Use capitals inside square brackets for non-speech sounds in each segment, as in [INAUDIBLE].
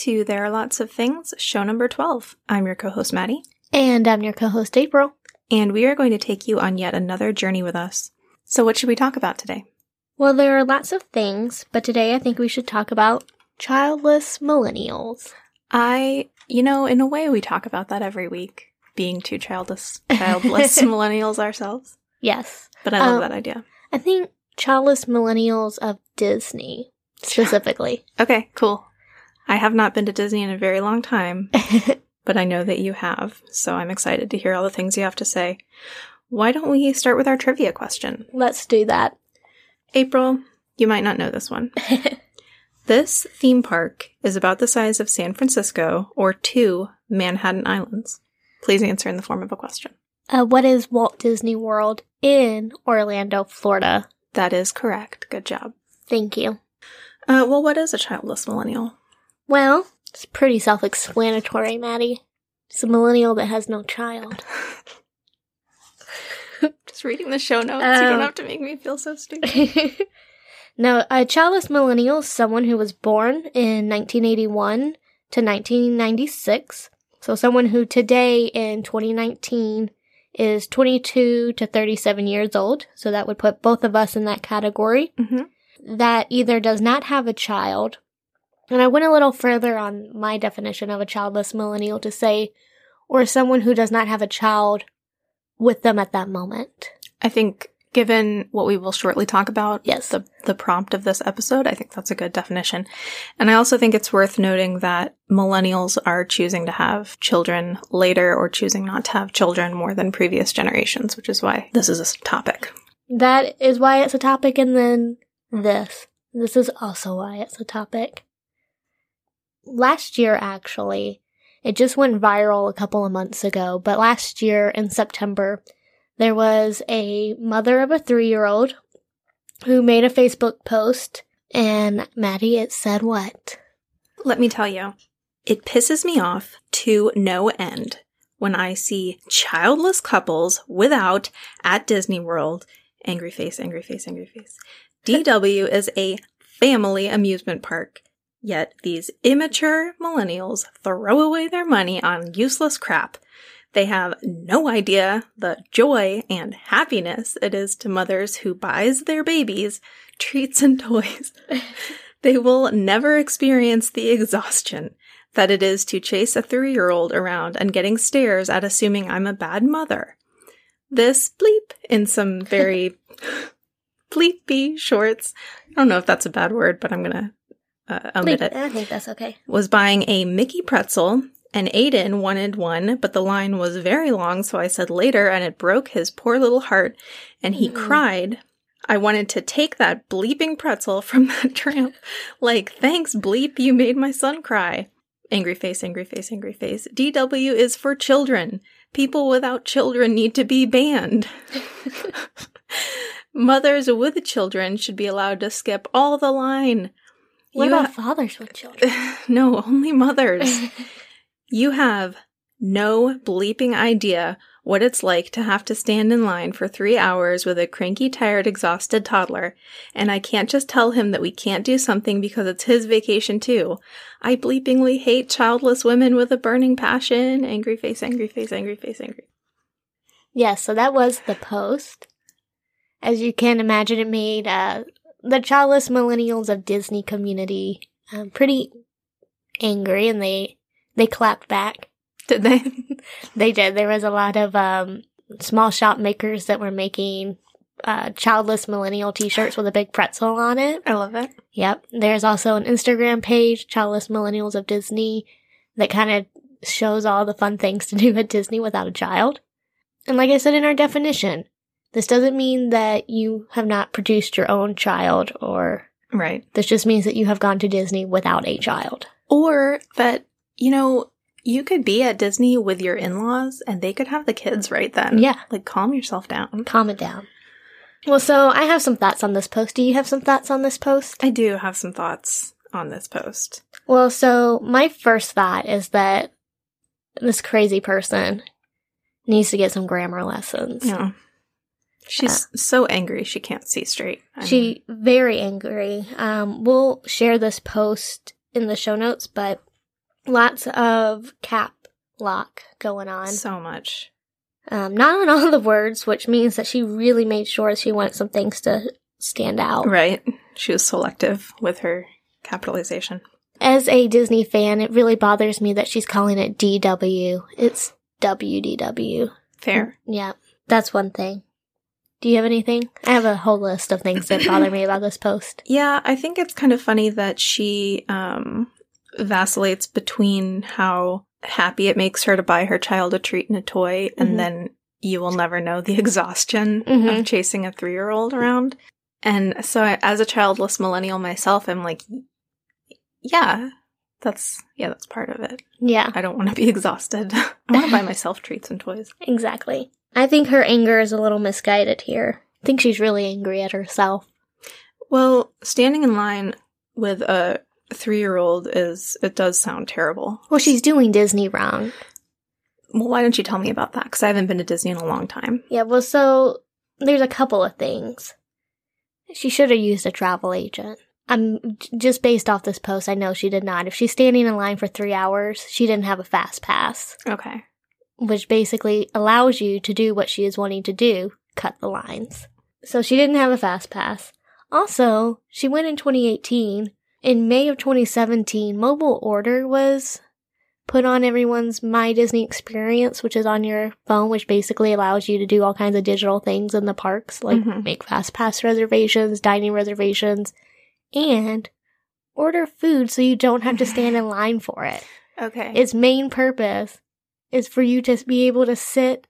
to There Are Lots of Things, show number 12. I'm your co host, Maddie, And I'm your co host, April. and we are going to take you on yet another journey with us. So, what should we talk about today? Well, there are lots of things, but today I think we should talk about childless millennials. I, you know, in a way, we talk about that every week, being two childless, childless [LAUGHS] millennials ourselves. Yes. But I love Um, that idea. I think childless millennials of Disney specifically. Okay, cool. I have not been to Disney in a very long time, [LAUGHS] but I know that you have, so I'm excited to hear all the things you have to say. Why don't we start with our trivia question? Let's do that. April, you might not know this one. [LAUGHS] This theme park is about the size of San Francisco or two Manhattan Islands. Please answer in the form of a question. Uh, what is Walt Disney World in Orlando, Florida? That is correct. Good job. Thank you. Uh, well, what is a childless millennial? Well, it's pretty self explanatory, Maddie. It's a millennial that has no child. [LAUGHS] Just reading the show notes. you don't Oh. have to make me feel so stupid. [LAUGHS] now, a childless millennial is someone who was born in 1981 to 1996. So, someone who today in 2019 is 22 to 37 years old. So, that would put both of us in that category. hmm That either does not have a child, and I went a little further on my definition of a childless millennial to say, or someone who does not have a child with them at that moment. I think, given what we will shortly talk about, Yes. the the prompt of this episode, I think that's a good definition. And I also think it's worth noting that millennials are choosing to have children later or choosing not to have children more than previous generations, which is why this is a topic. That is why it's a topic, and then this. This is also why it's a topic. Last year, actually, it just went viral a couple of months ago, but last year in September, there was a mother of a three year old who made a Facebook post, and Maddie, it said what? Let me tell you, it pisses me off to no end when I see childless couples without at Disney World. Angry face, angry face, angry face. DW is a family amusement park. Yet these immature millennials throw away their money on useless crap. They have no idea the joy and happiness it is to mothers who buys their babies treats and [LAUGHS] toys. They will never experience the exhaustion that it is to chase a three year old around and getting stares at assuming I'm a bad mother. This bleep in some very [LAUGHS] bleepy shorts. I don't know if that's a bad word, but I'm gonna uh, omit it. I think that's okay. Was buying a Mickey pretzel, and Aiden wanted one, but the line was very long, so I said later, and it broke his poor little heart, and he Mm. cried. I wanted to take that bleeping pretzel from [LAUGHS] that tramp. Like, thanks, bleep, you made my son cry. Angry face, angry face, angry face. DW is for children. People without children need to be banned. [LAUGHS] [LAUGHS] Mothers with children should be allowed to skip all the line. What You about fathers with children? [LAUGHS] no, only mothers. [LAUGHS] You have no bleeping idea what it's like to have to stand in line for three hours with a cranky, tired, exhausted toddler, and I can't just tell him that we can't do something because it's his vacation too. I bleepingly hate childless women with a burning passion. Angry face, angry face, angry face, angry. Yes, so that was the post. As you can imagine, it made uh, the childless millennials of Disney community um, pretty angry, and they they clapped back. [LAUGHS] Did they? They did. There was a lot of um, small shop makers that were making uh, childless millennial T-shirts with a big pretzel on it. I love it. Yep. There's also an Instagram page, Childless Millennials of Disney, that kind of shows all the fun things to do at Disney without a child. And like I said in our definition, this doesn't mean that you have not produced your own child, or Right. this just means that you have gone to Disney without a child. Or that, you know, you could be at Disney with your in laws and they could have the kids right then. Yeah. Like, calm yourself down. Calm it down. Well, so I have some thoughts on this post. Do you have some thoughts on this post? I do have some thoughts on this post. Well, so my first thought is that this crazy person needs to get some grammar lessons. Yeah. She's so angry she can't see straight. I mean, She very angry. Um, we'll share this post in the show notes, but lots of cap lock going on. So much. Um, not on all the words, which means that she really made sure she wanted some things to stand out. Right. She was selective with her capitalization. As a Disney fan, it really bothers me that she's calling it DW. It's WDW. Fair. Yeah, that's one thing. Do you have anything? I have a whole list of things that bother me about this post. [LAUGHS] Yeah, I think it's kind of funny that she um, vacillates between how happy it makes her to buy her child a treat and a toy, Mhm. and then you will never know the [LAUGHS] exhaustion Mhm. of chasing a three year old around. And so, I, as a childless millennial myself, I'm like, yeah, that's yeah, that's part of it. Yeah, I don't want to be [LAUGHS] exhausted. I want to buy myself treats and toys. exactly. I think her anger is a little misguided here. I think she's really angry at herself. Well, standing in line with a three year old is it does sound terrible. Well, she's doing Disney wrong. Well, why don't you tell me about that? Because I haven't been to Disney in a long time. Yeah, well, so there's a couple of things. She should have used a travel agent. I'm just based off this post. I know she did not. If she's standing in line for three hours, she didn't have a fast pass, Okay. Which basically allows you to do what she is wanting to do cut the lines. So she didn't have a fast pass. Also, she went in 2018. In May of 2017, mobile order was put on everyone's My Disney experience, which is on your phone, which basically allows you to do all kinds of digital things in the parks, like Mhm. make fast pass reservations, dining reservations, and order food so you don't have to stand in line for it. [LAUGHS] Okay. Its main purpose is for you to be able to sit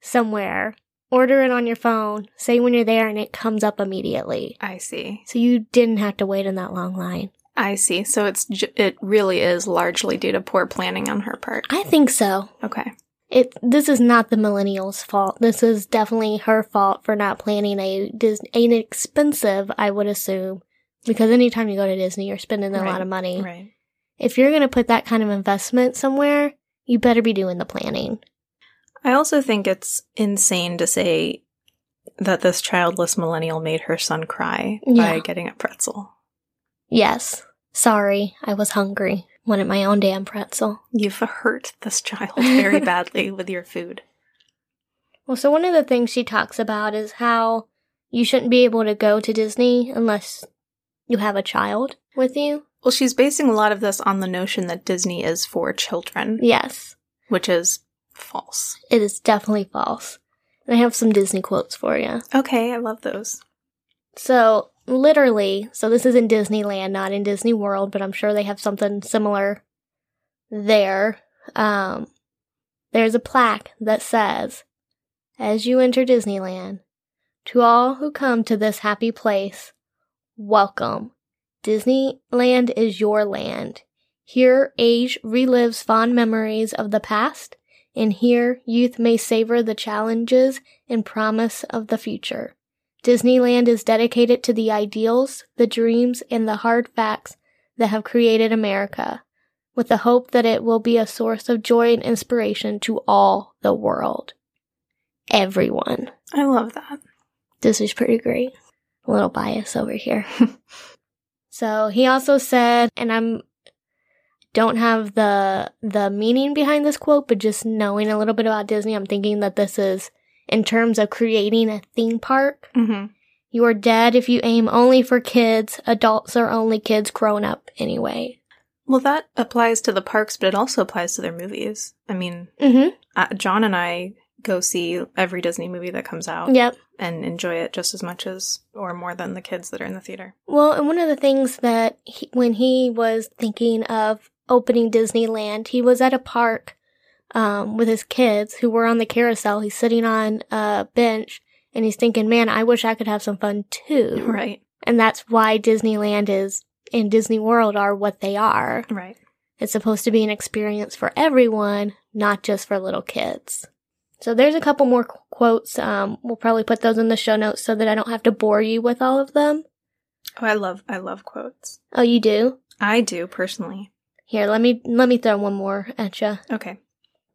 somewhere, order it on your phone, say when you're there, and it comes up immediately. I see. So you didn't have to wait in that long line. I see. So it's j- it really is largely due to poor planning on her part. I think so. Okay. It this is not the millennials' fault. This is definitely her fault for not planning a Dis- an expensive, I would assume, because anytime you go to Disney, you're spending a Right, lot of money. Right. If you're going to put that kind of investment somewhere, you better be doing the planning. I also think it's insane to say that this childless millennial made her son cry Yeah. by getting a pretzel. Yes. Sorry, I was hungry. Wanted my own damn pretzel. You've hurt this child [LAUGHS] very badly with your food. Well, so one of the things she talks about is how you shouldn't be able to go to Disney unless you have a child with you. Well, she's basing a lot of this on the notion that Disney is for children, Yes, which is false. it is definitely false. And I have some Disney quotes for you. Okay, I love those. So, literally, so this is in Disneyland, not in Disney World, but I'm sure they have something similar there. Um, there's a plaque that says, As you enter Disneyland, to all who come to this happy place, welcome. Disneyland is your land. Here, age relives fond memories of the past, and here, youth may savor the challenges and promise of the future. Disneyland is dedicated to the ideals, the dreams, and the hard facts that have created America, with the hope that it will be a source of joy and inspiration to all the world. Everyone. I love that. This is pretty great. A little bias over here. [LAUGHS] so he also said, and I'm don't have the the meaning behind this quote, but just knowing a little bit about Disney, I'm thinking that this is in terms of creating a theme park. hmm You are dead if you aim only for kids. Adults are only kids grown up anyway. Well, that applies to the parks, but it also applies to their movies. I mean, Mm-hmm. uh, John and I go see every Disney movie that comes out Yep. and enjoy it just as much as or more than the kids that are in the theater. Well, and one of the things that he, when he was thinking of opening Disneyland, he was at a park um, with his kids who were on the carousel. He's sitting on a bench and he's thinking, man, I wish I could have some fun too. [LAUGHS] Right. And that's why Disneyland is and Disney World are what they are. Right. It's supposed to be an experience for everyone, not just for little kids. So there's a couple more qu- quotes. Um, we'll probably put those in the show notes so that I don't have to bore you with all of them. Oh, I love I love quotes. Oh, you do? I do personally. Here, let me let me throw one more at you. Okay.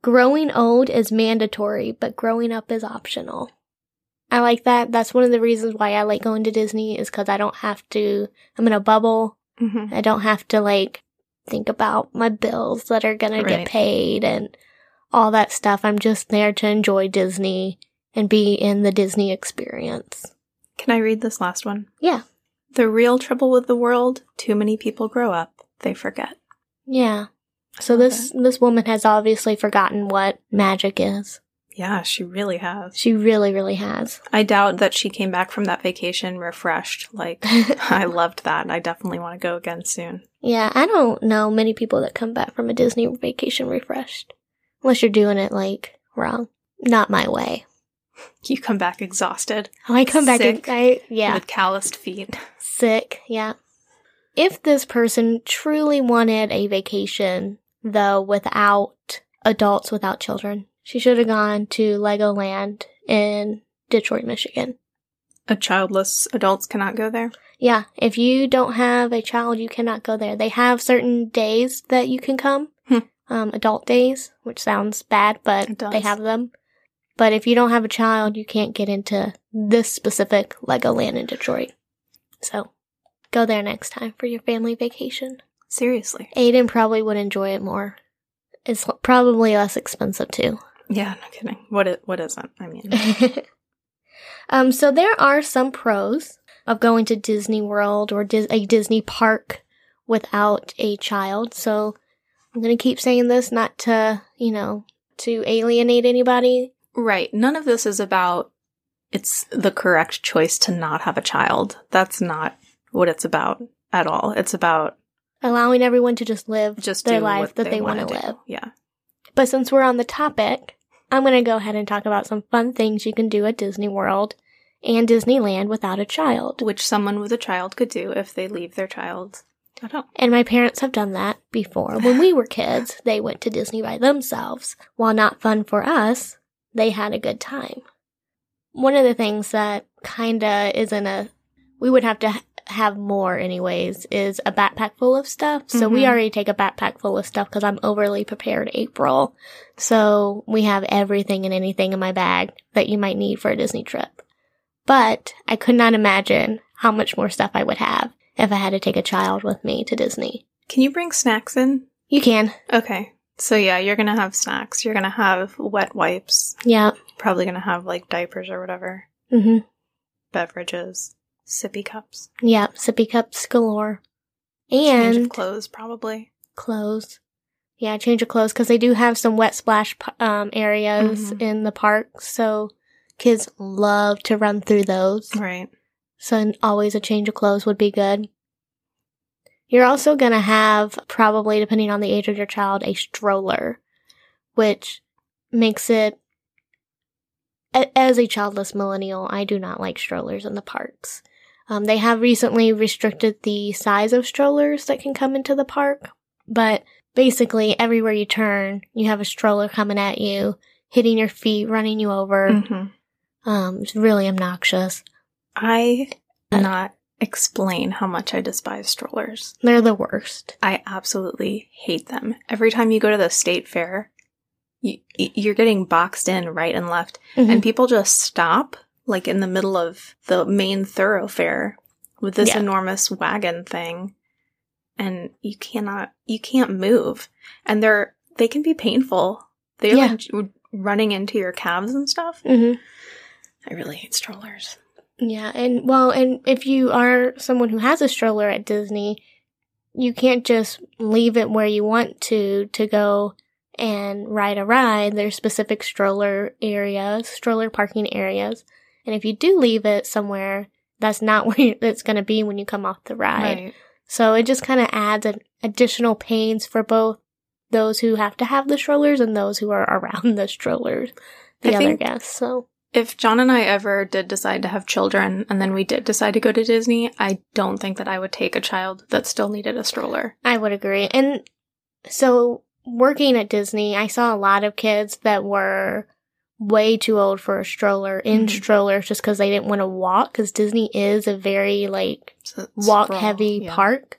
Growing old is mandatory, but growing up is optional. I like that. That's one of the reasons why I like going to Disney is because I don't have to. I'm in a bubble. hmm I don't have to like think about my bills that are gonna Right. get paid and all that stuff. I'm just there to enjoy Disney and be in the Disney experience. Can I read this last one? Yeah. The real trouble with the world, too many people grow up, they forget. Yeah. So Okay. this this woman has obviously forgotten what magic is. Yeah, she really has. She really, really has. I doubt that she came back from that vacation refreshed. Like, [LAUGHS] I loved that. I definitely want to go again soon. yeah, I don't know many people that come back from a Disney vacation refreshed. Unless you're doing it like wrong. Not my way. You come back exhausted oh, I come back Sick. I yeah. with calloused feet. Sick, yeah. If this person truly wanted a vacation, though, without adults, without children, she should have gone to Legoland in Detroit, Michigan. A childless adults cannot go there. Yeah, if you don't have a child, you cannot go there. They have certain days that you can come. Um, adult days, which sounds bad, but they have them. But if you don't have a child, you can't get into this specific Legoland in Detroit. So, go there next time for your family vacation. Seriously. Aiden probably would enjoy it more. It's probably less expensive too. Yeah, no kidding. What it what isn't? I mean, [LAUGHS] um, so there are some pros of going to Disney World or Dis- a Disney park without a child. So I'm gonna keep saying this, not to you know to alienate anybody. right. None of this is about it's the correct choice to not have a child. That's not what it's about at all. It's about Allowing everyone to just live just their life that they, they want to to live. Yeah. But since we're on the topic, I'm going to go ahead and talk about some fun things you can do at Disney World and Disneyland without a child. Which someone with a child could do if they leave their child And my parents have done that before. When we were kids, [SIGHS] they went to Disney by themselves. While not fun for us, they had a good time. One of the things that kinda isn't a, we would have to have more anyways, is a backpack full of stuff. So we Mhm. already take a backpack full of stuff because I'm overly prepared April. So we have everything and anything in my bag that you might need for a Disney trip. But I could not imagine how much more stuff I would have if I had to take a child with me to Disney. Can you bring snacks in? You can. Okay. So yeah, you're gonna have snacks. You're gonna have wet wipes. Yeah. Probably gonna have like diapers or whatever. Mm-hmm. Beverages. Sippy cups. Yeah. Sippy cups galore. Change of And clothes probably. clothes. Yeah, change of clothes because they do have some wet splash um, areas Mhm. in the park. So kids love to run through those. Right. So always a change of clothes would be good. You're also going to have, probably depending on the age of your child, a stroller, which makes it, as a childless millennial, I do not like strollers in the parks. Um, they have recently restricted the size of strollers that can come into the park, but basically everywhere you turn, you have a stroller coming at you, hitting your feet, running you over. hmm Um, it's really obnoxious. I cannot explain how much I despise strollers. They're the worst. I absolutely hate them. Every time you go to the state fair, you, you're getting boxed in right and left, Mhm. and people just stop like in the middle of the main thoroughfare with this Yeah. enormous wagon thing, and you cannot, you can't move, and they're they can be painful. They're Yeah. like running into your calves and stuff. Mhm. I really hate strollers. Yeah, and well, and if you are someone who has a stroller at Disney, you can't just leave it where you want to to go and ride a ride. There's specific stroller areas, stroller parking areas, and if you do leave it somewhere, that's not [LAUGHS] where it's going to be when you come off the ride. Right. So it just kind of adds an additional pains for both those who have to have the strollers and those who are [LAUGHS] around the strollers, the I other guests. So If John and I ever did decide to have children and then we did decide to go to Disney, I don't think that I would take a child that still needed a stroller. I would agree. And so working at Disney, I saw a lot of kids that were way too old for a stroller in Mhm. strollers just because they didn't want to walk because Disney is a very like So walk sprawl, heavy yeah. park.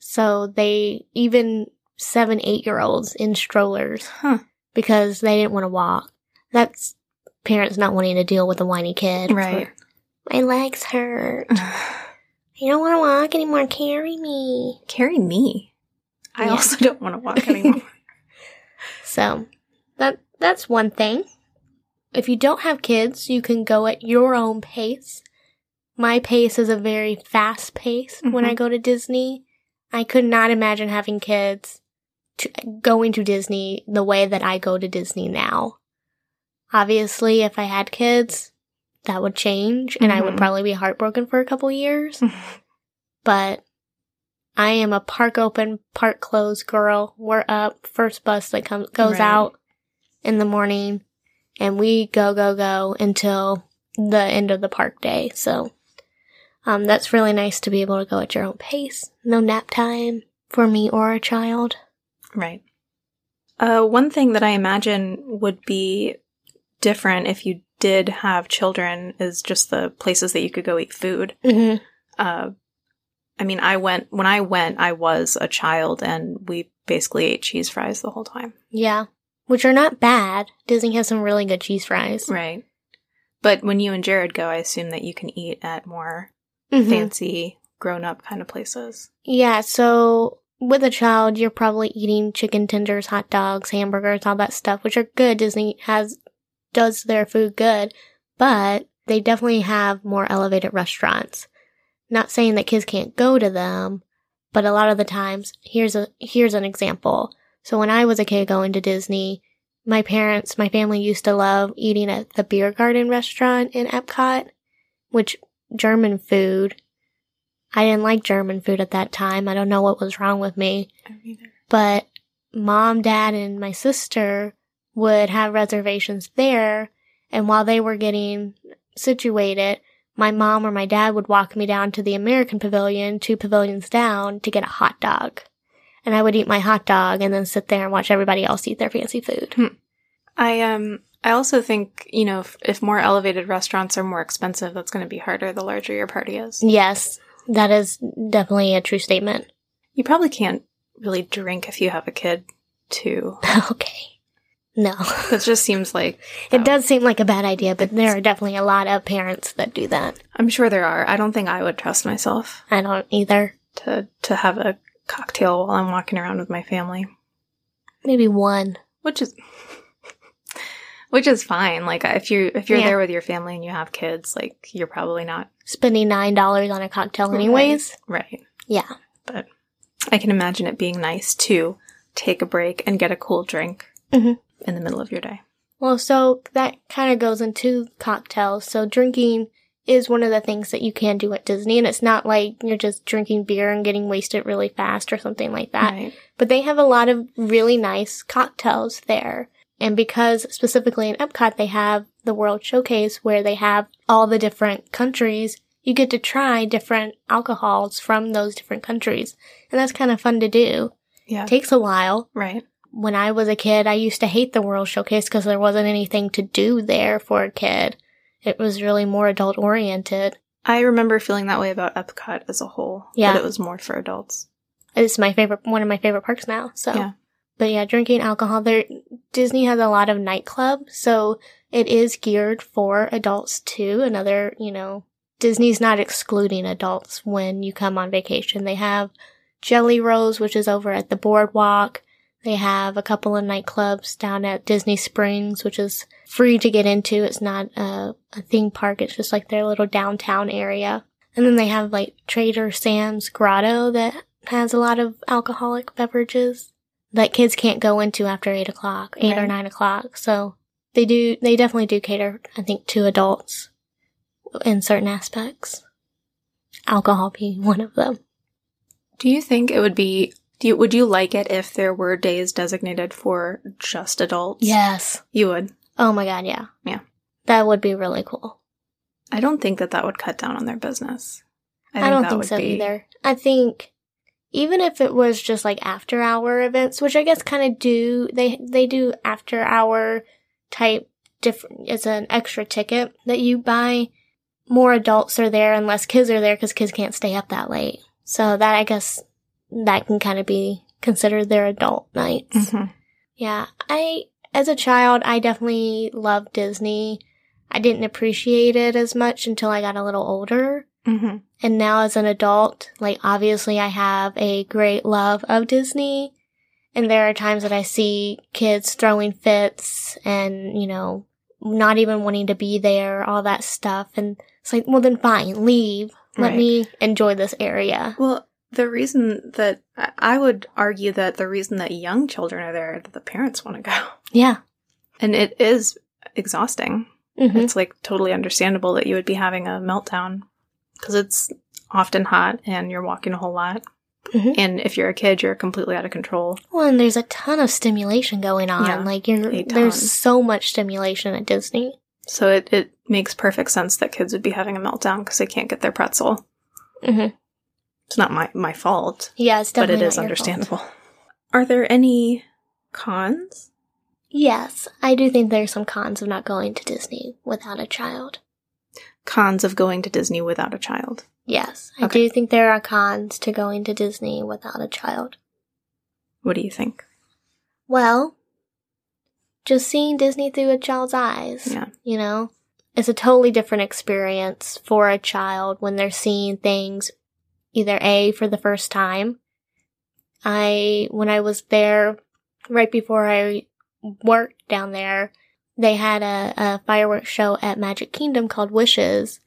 So they even seven, eight year olds in strollers Huh. because they didn't want to walk. That's parents not wanting to deal with a whiny kid. for, Right. My legs hurt. [SIGHS] I don't want to walk anymore. Carry me. Carry me. I Yeah. also don't want to walk [LAUGHS] anymore. So that that's one thing. If you don't have kids, you can go at your own pace. My pace is a very fast pace when I Mhm. go to Disney. I could not imagine having kids to, going to Disney the way that I go to Disney now. Obviously, if I had kids, that would change and I would Mhm. probably be heartbroken for a couple years. [LAUGHS] but I am a park open, park closed girl. We're up first bus that comes goes Right. out in the morning, and we go go go until the end of the park day. So, um, that's really nice to be able to go at your own pace. No nap time for me or a child. Right. Uh, one thing that I imagine would be different if you did have children is just the places that you could go eat food. Mm-hmm. Uh, I mean, I went, when I went, I was a child and we basically ate cheese fries the whole time. Yeah, which are not bad. Disney has some really good cheese fries. Right. But when you and Jared go, I assume that you can eat at more Mhm. fancy, grown up kind of places. Yeah, so with a child, you're probably eating chicken tenders, hot dogs, hamburgers, all that stuff, which are good. Disney has does their food good, but they definitely have more elevated restaurants. Not saying that kids can't go to them, but a lot of the times, here's a here's an example. So when I was a kid going to Disney, my parents, my family used to love eating at the Biergarten restaurant in Epcot, which German food I didn't like German food at that time. I don't know what was wrong with me. But mom, dad, and my sister would have reservations there. And while they were getting situated, my mom or my dad would walk me down to the American pavilion, two pavilions down, to get a hot dog. And I would eat my hot dog and then sit there and watch everybody else eat their fancy food. I um I also think, you know, if, if more elevated restaurants are more expensive, that's going to be harder the larger your party is. Yes, that is definitely a true statement. You probably can't really drink if you have a kid, too. [LAUGHS] okay. No. It just seems like It does seem like a bad idea, but there are definitely a lot of parents that do that. I'm sure there are. I don't think I would trust myself I don't either. to to have a cocktail while I'm walking around with my family, Maybe one. which is [LAUGHS] which is fine. Like if you if you're Yeah. there with your family and you have kids, like you're probably not Spending nine dollars on a cocktail anyways. right. Yeah. But I can imagine it being nice to take a break and get a cool drink Mhm. In the middle of your day. Well, so that kind of goes into cocktails. So drinking is one of the things that you can do at Disney, and it's not like you're just drinking beer and getting wasted really fast or something like that. Right. But they have a lot of really nice cocktails there. And because specifically in Epcot they have the World Showcase where they have all the different countries, you get to try different alcohols from those different countries. And that's kind of fun to do. Yeah. It takes a while. right. When I was a kid, I used to hate the World Showcase because there wasn't anything to do there for a kid. It was really more adult oriented. I remember feeling that way about Epcot as a whole. Yeah. That it was more for adults. It's my favorite, one of my favorite parks now. So, Yeah. but yeah, drinking alcohol there, Disney has a lot of nightclubs, so it is geared for adults too. Another, you know, Disney's not excluding adults when you come on vacation. They have Jellyrolls, which is over at the boardwalk. They have a couple of nightclubs down at Disney Springs, which is free to get into. It's not a, a theme park. It's just like their little downtown area. And then they have like Trader Sam's Grotto that has a lot of alcoholic beverages that kids can't go into after eight o'clock, eight or nine o'clock. So they do, they definitely do cater, I think, to adults in certain aspects. Alcohol being one of them. Do you think it would be do you, would you like it if there were days designated for just adults? Yes. You would. Oh my god, yeah. Yeah. That would be really cool. I don't think that that would cut down on their business. I, don't that think would so be- either. I think even if it was just like after hour events, which I guess kind of do they they do after hour type different. It's an extra ticket that you buy. More adults are there and less kids are there because kids can't stay up that late. So that I guess that can kind of be considered their adult nights. Mhm. Yeah, I as a child I definitely loved Disney. I didn't appreciate it as much until I got a little older. Mm-hmm. And now as an adult, like obviously I have a great love of Disney. And there are times that I see kids throwing fits and, you know, not even wanting to be there, all that stuff. And it's like, well then fine, leave. Let Right. me enjoy this area. Well, the reason that I- would argue that the reason that young children are there, that the parents want to go. Yeah. And it is exhausting. hmm It's like totally understandable that you would be having a meltdown because it's often hot and you're walking a whole lot. Mhm. And if you're a kid, you're completely out of control. Well, and there's a ton of stimulation going on. Yeah, like you're, there's so much stimulation at Disney. So it, it makes perfect sense that kids would be having a meltdown because they can't get their pretzel. hmm It's not my, my fault, Yeah, it's but definitely it is not your fault. understandable. Are there any cons? Yes, I do think there are some cons of not going to Disney without a child. Cons of going to Disney without a child. Yes, I Okay. do think there are cons to going to Disney without a child. What do you think? Well, just seeing Disney through a child's eyes, Yeah. you know, it's a totally different experience for a child when they're seeing things either A, for the first time. I, when I was there right before I worked down there, they had a, a fireworks show at Magic Kingdom called Wishes.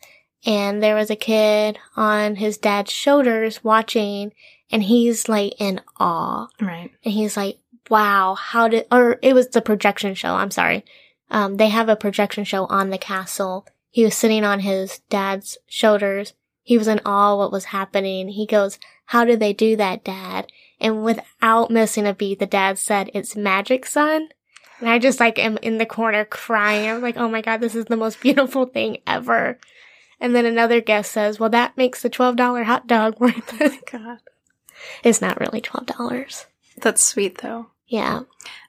And there was a kid on his dad's shoulders watching, and he's like in awe. Right. And he's like, wow, how did, or it was the projection show, I'm sorry. Um, they have a projection show on the castle. He was sitting on his dad's shoulders. He was in awe what was happening. He goes, how did they do that, dad? And without missing a beat, the dad said, it's magic, son. And I just like am in the corner crying. I'm like, oh my god, this is the most [LAUGHS] beautiful thing ever. And then another guest says, well, that makes the $12 hot dog [LAUGHS] worth it. [LAUGHS] God. It's not really $12. That's sweet though. Yeah.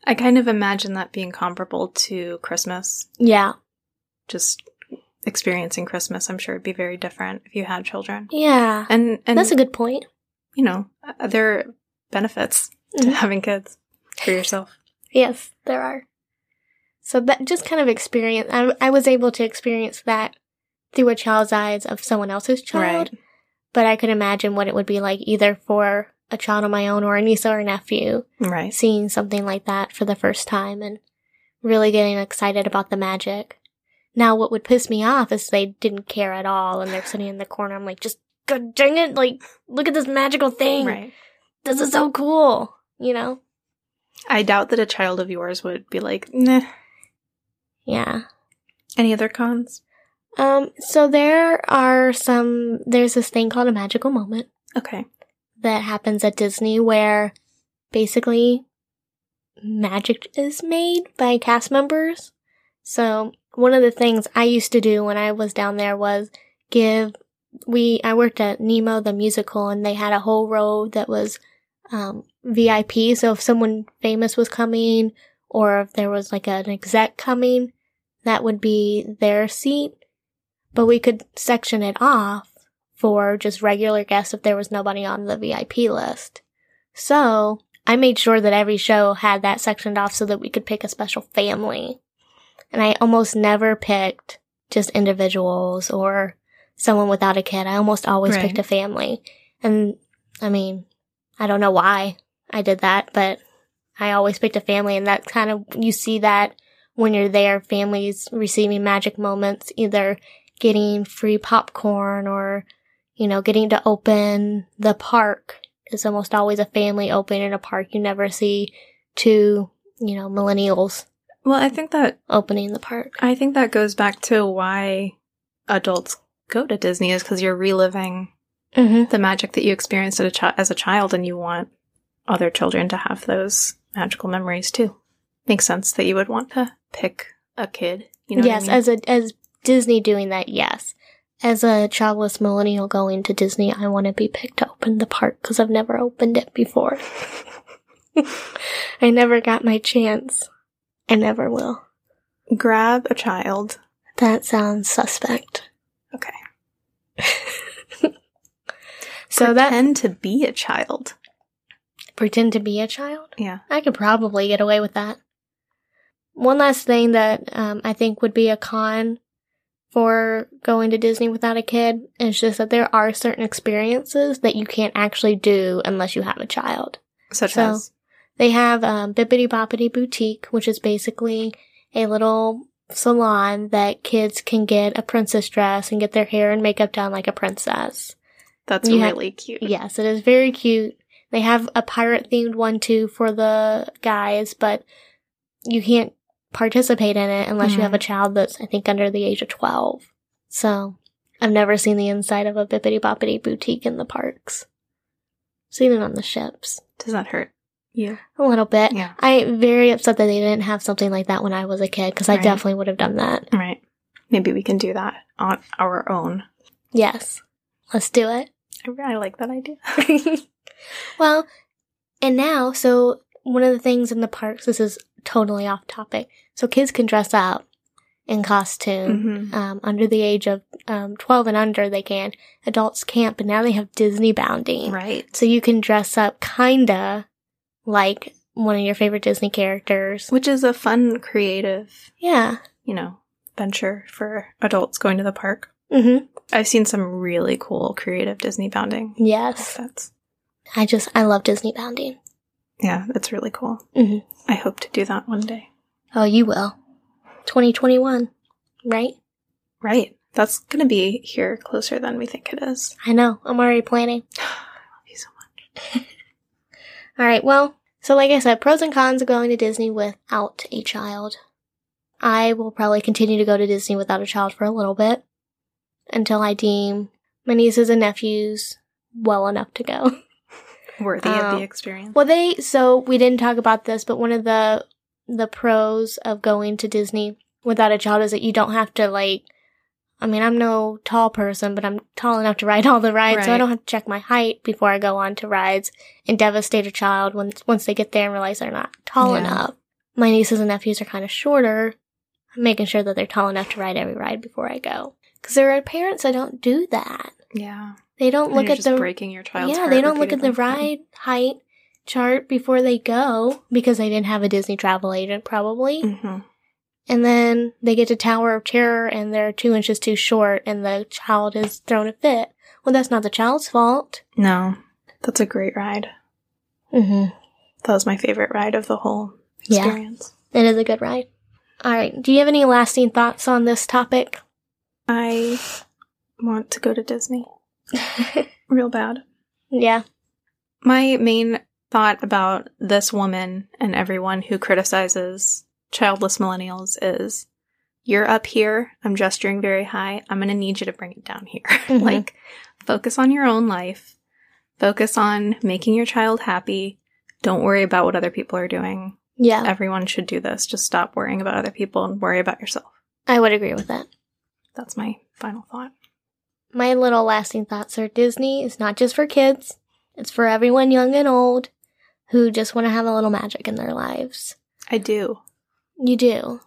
I kind of imagine that being comparable to Christmas. Yeah. Just experiencing Christmas, I'm sure it'd be very different if you had children. Yeah. And and That's a good point. you know, uh, there are benefits to Mhm. having kids for yourself. Yes, there are. So that just kind of experience, I, I was able to experience that through a child's eyes of someone else's child. Right. But I could imagine what it would be like either for a child of my own or a niece or a nephew Right. seeing something like that for the first time and really getting excited about the magic. Now, what would piss me off is they didn't care at all and they're [SIGHS] sitting in the corner. I'm like, just God dang it! Like, look at this magical thing. Right. This is so cool. You know? I doubt that a child of yours would be like, nah. Yeah. Any other cons? Um, so there are some, there's this thing called a magical moment Okay. that happens at Disney where basically magic is made by cast members. So one of the things I used to do when I was down there was give, we, I worked at Nemo the musical and they had a whole row that was, um, VIP. So if someone famous was coming or if there was like an exec coming, that would be their seat. But we could section it off for just regular guests if there was nobody on the VIP list. So I made sure that every show had that sectioned off so that we could pick a special family. And I almost never picked just individuals or someone without a kid. I almost always Right. picked a family. And I mean, I don't know why I did that, but I always picked a family and that kind of, you see that when you're there, families receiving magic moments, either getting free popcorn or, you know, getting to open the park. It's almost always a family opening a park. You never see two, you know, millennials Well, I think that opening the park. I think that goes back to why adults go to Disney is because you're reliving Mm-hmm. the magic that you experienced at a chi- as a child, and you want other children to have those magical memories too. Makes sense that you would want to pick a kid. You know what I yes, mean? as a as Disney doing that, yes. As a childless millennial going to Disney, I want to be picked to open the park because I've never opened it before. [LAUGHS] I never got my chance. I never will. grab a child. That sounds suspect. Okay. [LAUGHS] So that Pretend to be a child. pretend to be a child. Yeah. I could probably get away with that. One last thing that um, I think would be a con for going to Disney without a kid. is just that there are certain experiences that you can't actually do unless you have a child. Such So- as They have um, Bibbidi Bobbidi Boutique, which is basically a little salon that kids can get a princess dress and get their hair and makeup done like a princess. that's you have- really cute. Yes, it is very cute. They have a pirate themed one too for the guys, but you can't participate in it unless you have a child that's, I think, under the age of 12. So, I've never seen the inside of a Bibbidi Bobbidi boutique in the parks. Seen it on the ships. Does that hurt you? A little bit. Yeah. I'm very upset that they didn't have something like that when I was a kid, because I definitely would have done that. Right. Maybe we can do that on our own. Yes. Let's do it. I, I like that idea. [LAUGHS] [LAUGHS] well, and now, so one of the things in the parks, this is totally off topic. So kids can dress up in costume. hmm Um, under the age of um, 12 and under, they can. Adults can't, but now they have Disney bounding. Right. So you can dress up kinda like one of your favorite Disney characters. Which is a fun, creative, Yeah. you know, venture for adults going to the park. Mm-hmm. I've seen some really cool, creative Disney bounding Yes. that's. I just, I love Disney bounding. Yeah, that's really cool. Mhm. I hope to do that one day. Oh, you will. 2021, right? Right. That's going to be here closer than we think it is. I know. I'm already planning. [SIGHS] I love you so much. [LAUGHS] All right. Well, so like I said, pros and cons of going to Disney without a child. I will probably continue to go to Disney without a child for a little bit until I deem my nieces and nephews well enough to go. [LAUGHS] Worthy of Um, the experience. Well, they so we didn't talk about this, but one of the the pros of going to Disney without a child is that you don't have to like. I mean, I'm no tall person, but I'm tall enough to ride all the rides, so I don't have to check my height before I go on to rides and devastate a child once once they get there and realize they're not tall Yeah. enough. My nieces and nephews are kind of shorter. I'm making sure that they're tall enough to ride every ride before I go. Because there are parents that don't do that. yeah. They don't And look at just the breaking your child's yeah, they don't look at the ride height chart before they go because they didn't have a Disney travel agent probably. Mhm. And then they get to Tower of Terror and they're two inches too short and the child is thrown a fit. Well, that's not the child's fault. No, that's a great ride. Mm-hmm. That was my favorite ride of the whole Yeah. experience. It is a good ride. All right. Do you have any lasting thoughts on this topic? I want to go to Disney [LAUGHS] real bad. yeah. My main thought about this woman and everyone who criticizes childless millennials is you're up here, I'm gesturing very high, I'm going to need you to bring it down here. [LAUGHS] Mhm. like, focus on your own life, focus on making your child happy. Don't worry about what other people are doing. Yeah. Everyone should do this. Just stop worrying about other people and worry about yourself. I would agree with that. That's my final thought. My little lasting thoughts are Disney is not just for kids, it's for everyone young and old who just want to have a little magic in their lives. I do. You do.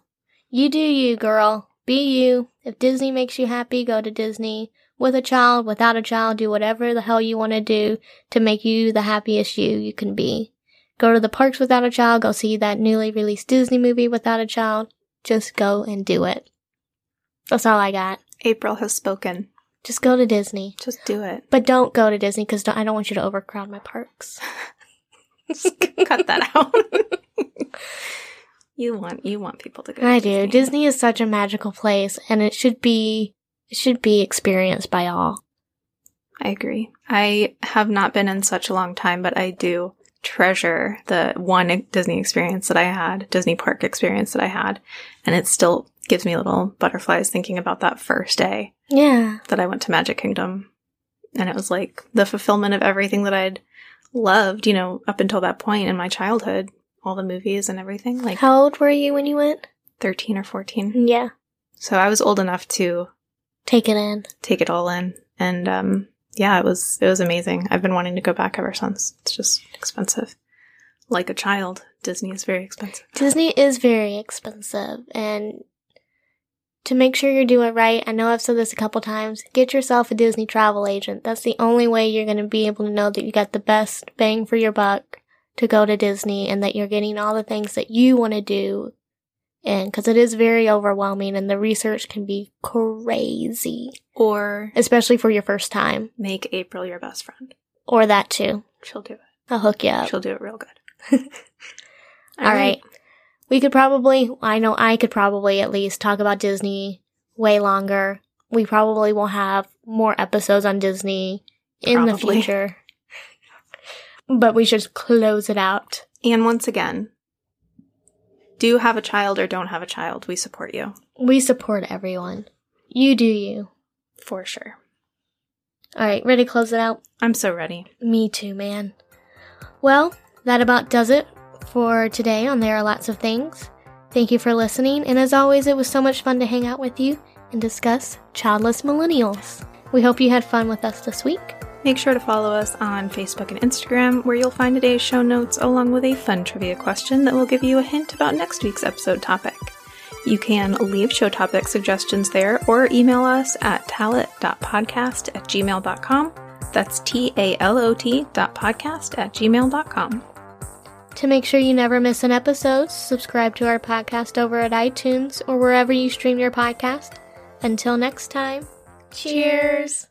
You do you, girl. Be you. If Disney makes you happy, go to Disney. With a child, without a child, do whatever the hell you want to do to make you the happiest you you can be. Go to the parks without a child, go see that newly released Disney movie without a child. Just go and do it. That's all I got. April has spoken. Just go to Disney. Just do it. But don't go to Disney because I don't want you to overcrowd my parks. [LAUGHS] Just Cut that out. [LAUGHS] you want you want people to go. to I do. Disney is such a magical place and it should be it should be experienced by all. I agree. I have not been in such a long time, but I do treasure the one Disney experience that I had, Disney park experience that I had, and it still gives me little butterflies thinking about that first day Yeah. that I went to Magic Kingdom. And it was like the fulfillment of everything that I'd loved, you know, up until that point in my childhood, all the movies and everything, like How old were you when you went? 13 or 14. Yeah. So I was old enough to Take it in. take it all in. And um yeah, it was it was amazing. I've been wanting to go back ever since. It's just expensive. Like a child, Disney is very expensive. Disney is very expensive and to make sure you're doing it right, I know I've said this a couple times, get yourself a Disney travel agent. That's the only way you're going to be able to know that you got the best bang for your buck to go to Disney and that you're getting all the things that you want to do And because it is very overwhelming and the research can be crazy, Or especially for your first time. make April your best friend. Or that too. She'll do it. I'll hook you up. She'll do it real good. [LAUGHS] All right. We could probably, I know I could probably at least talk about Disney way longer. We probably will have more episodes on Disney in the future. [LAUGHS] But we should close it out. And once again, do have a child or don't have a child. We support you We support everyone. You do you. for sure. All right, ready to close it out? I'm so ready. Me too, man. Well, that about does it for today on There Are Lots of Things. Thank you for listening, and as always, it was so much fun to hang out with you and discuss childless millennials. We hope you had fun with us this week. Make sure to follow us on Facebook and Instagram, where you'll find today's show notes along with a fun trivia question that will give you a hint about next week's episode topic. You can leave show topic suggestions there or email us at talot.podcast at gmail.com. That's T A L O T dot podcast at gmail.com. To make sure you never miss an episode, subscribe to our podcast over at iTunes or wherever you stream your podcast. Until next time. Cheers.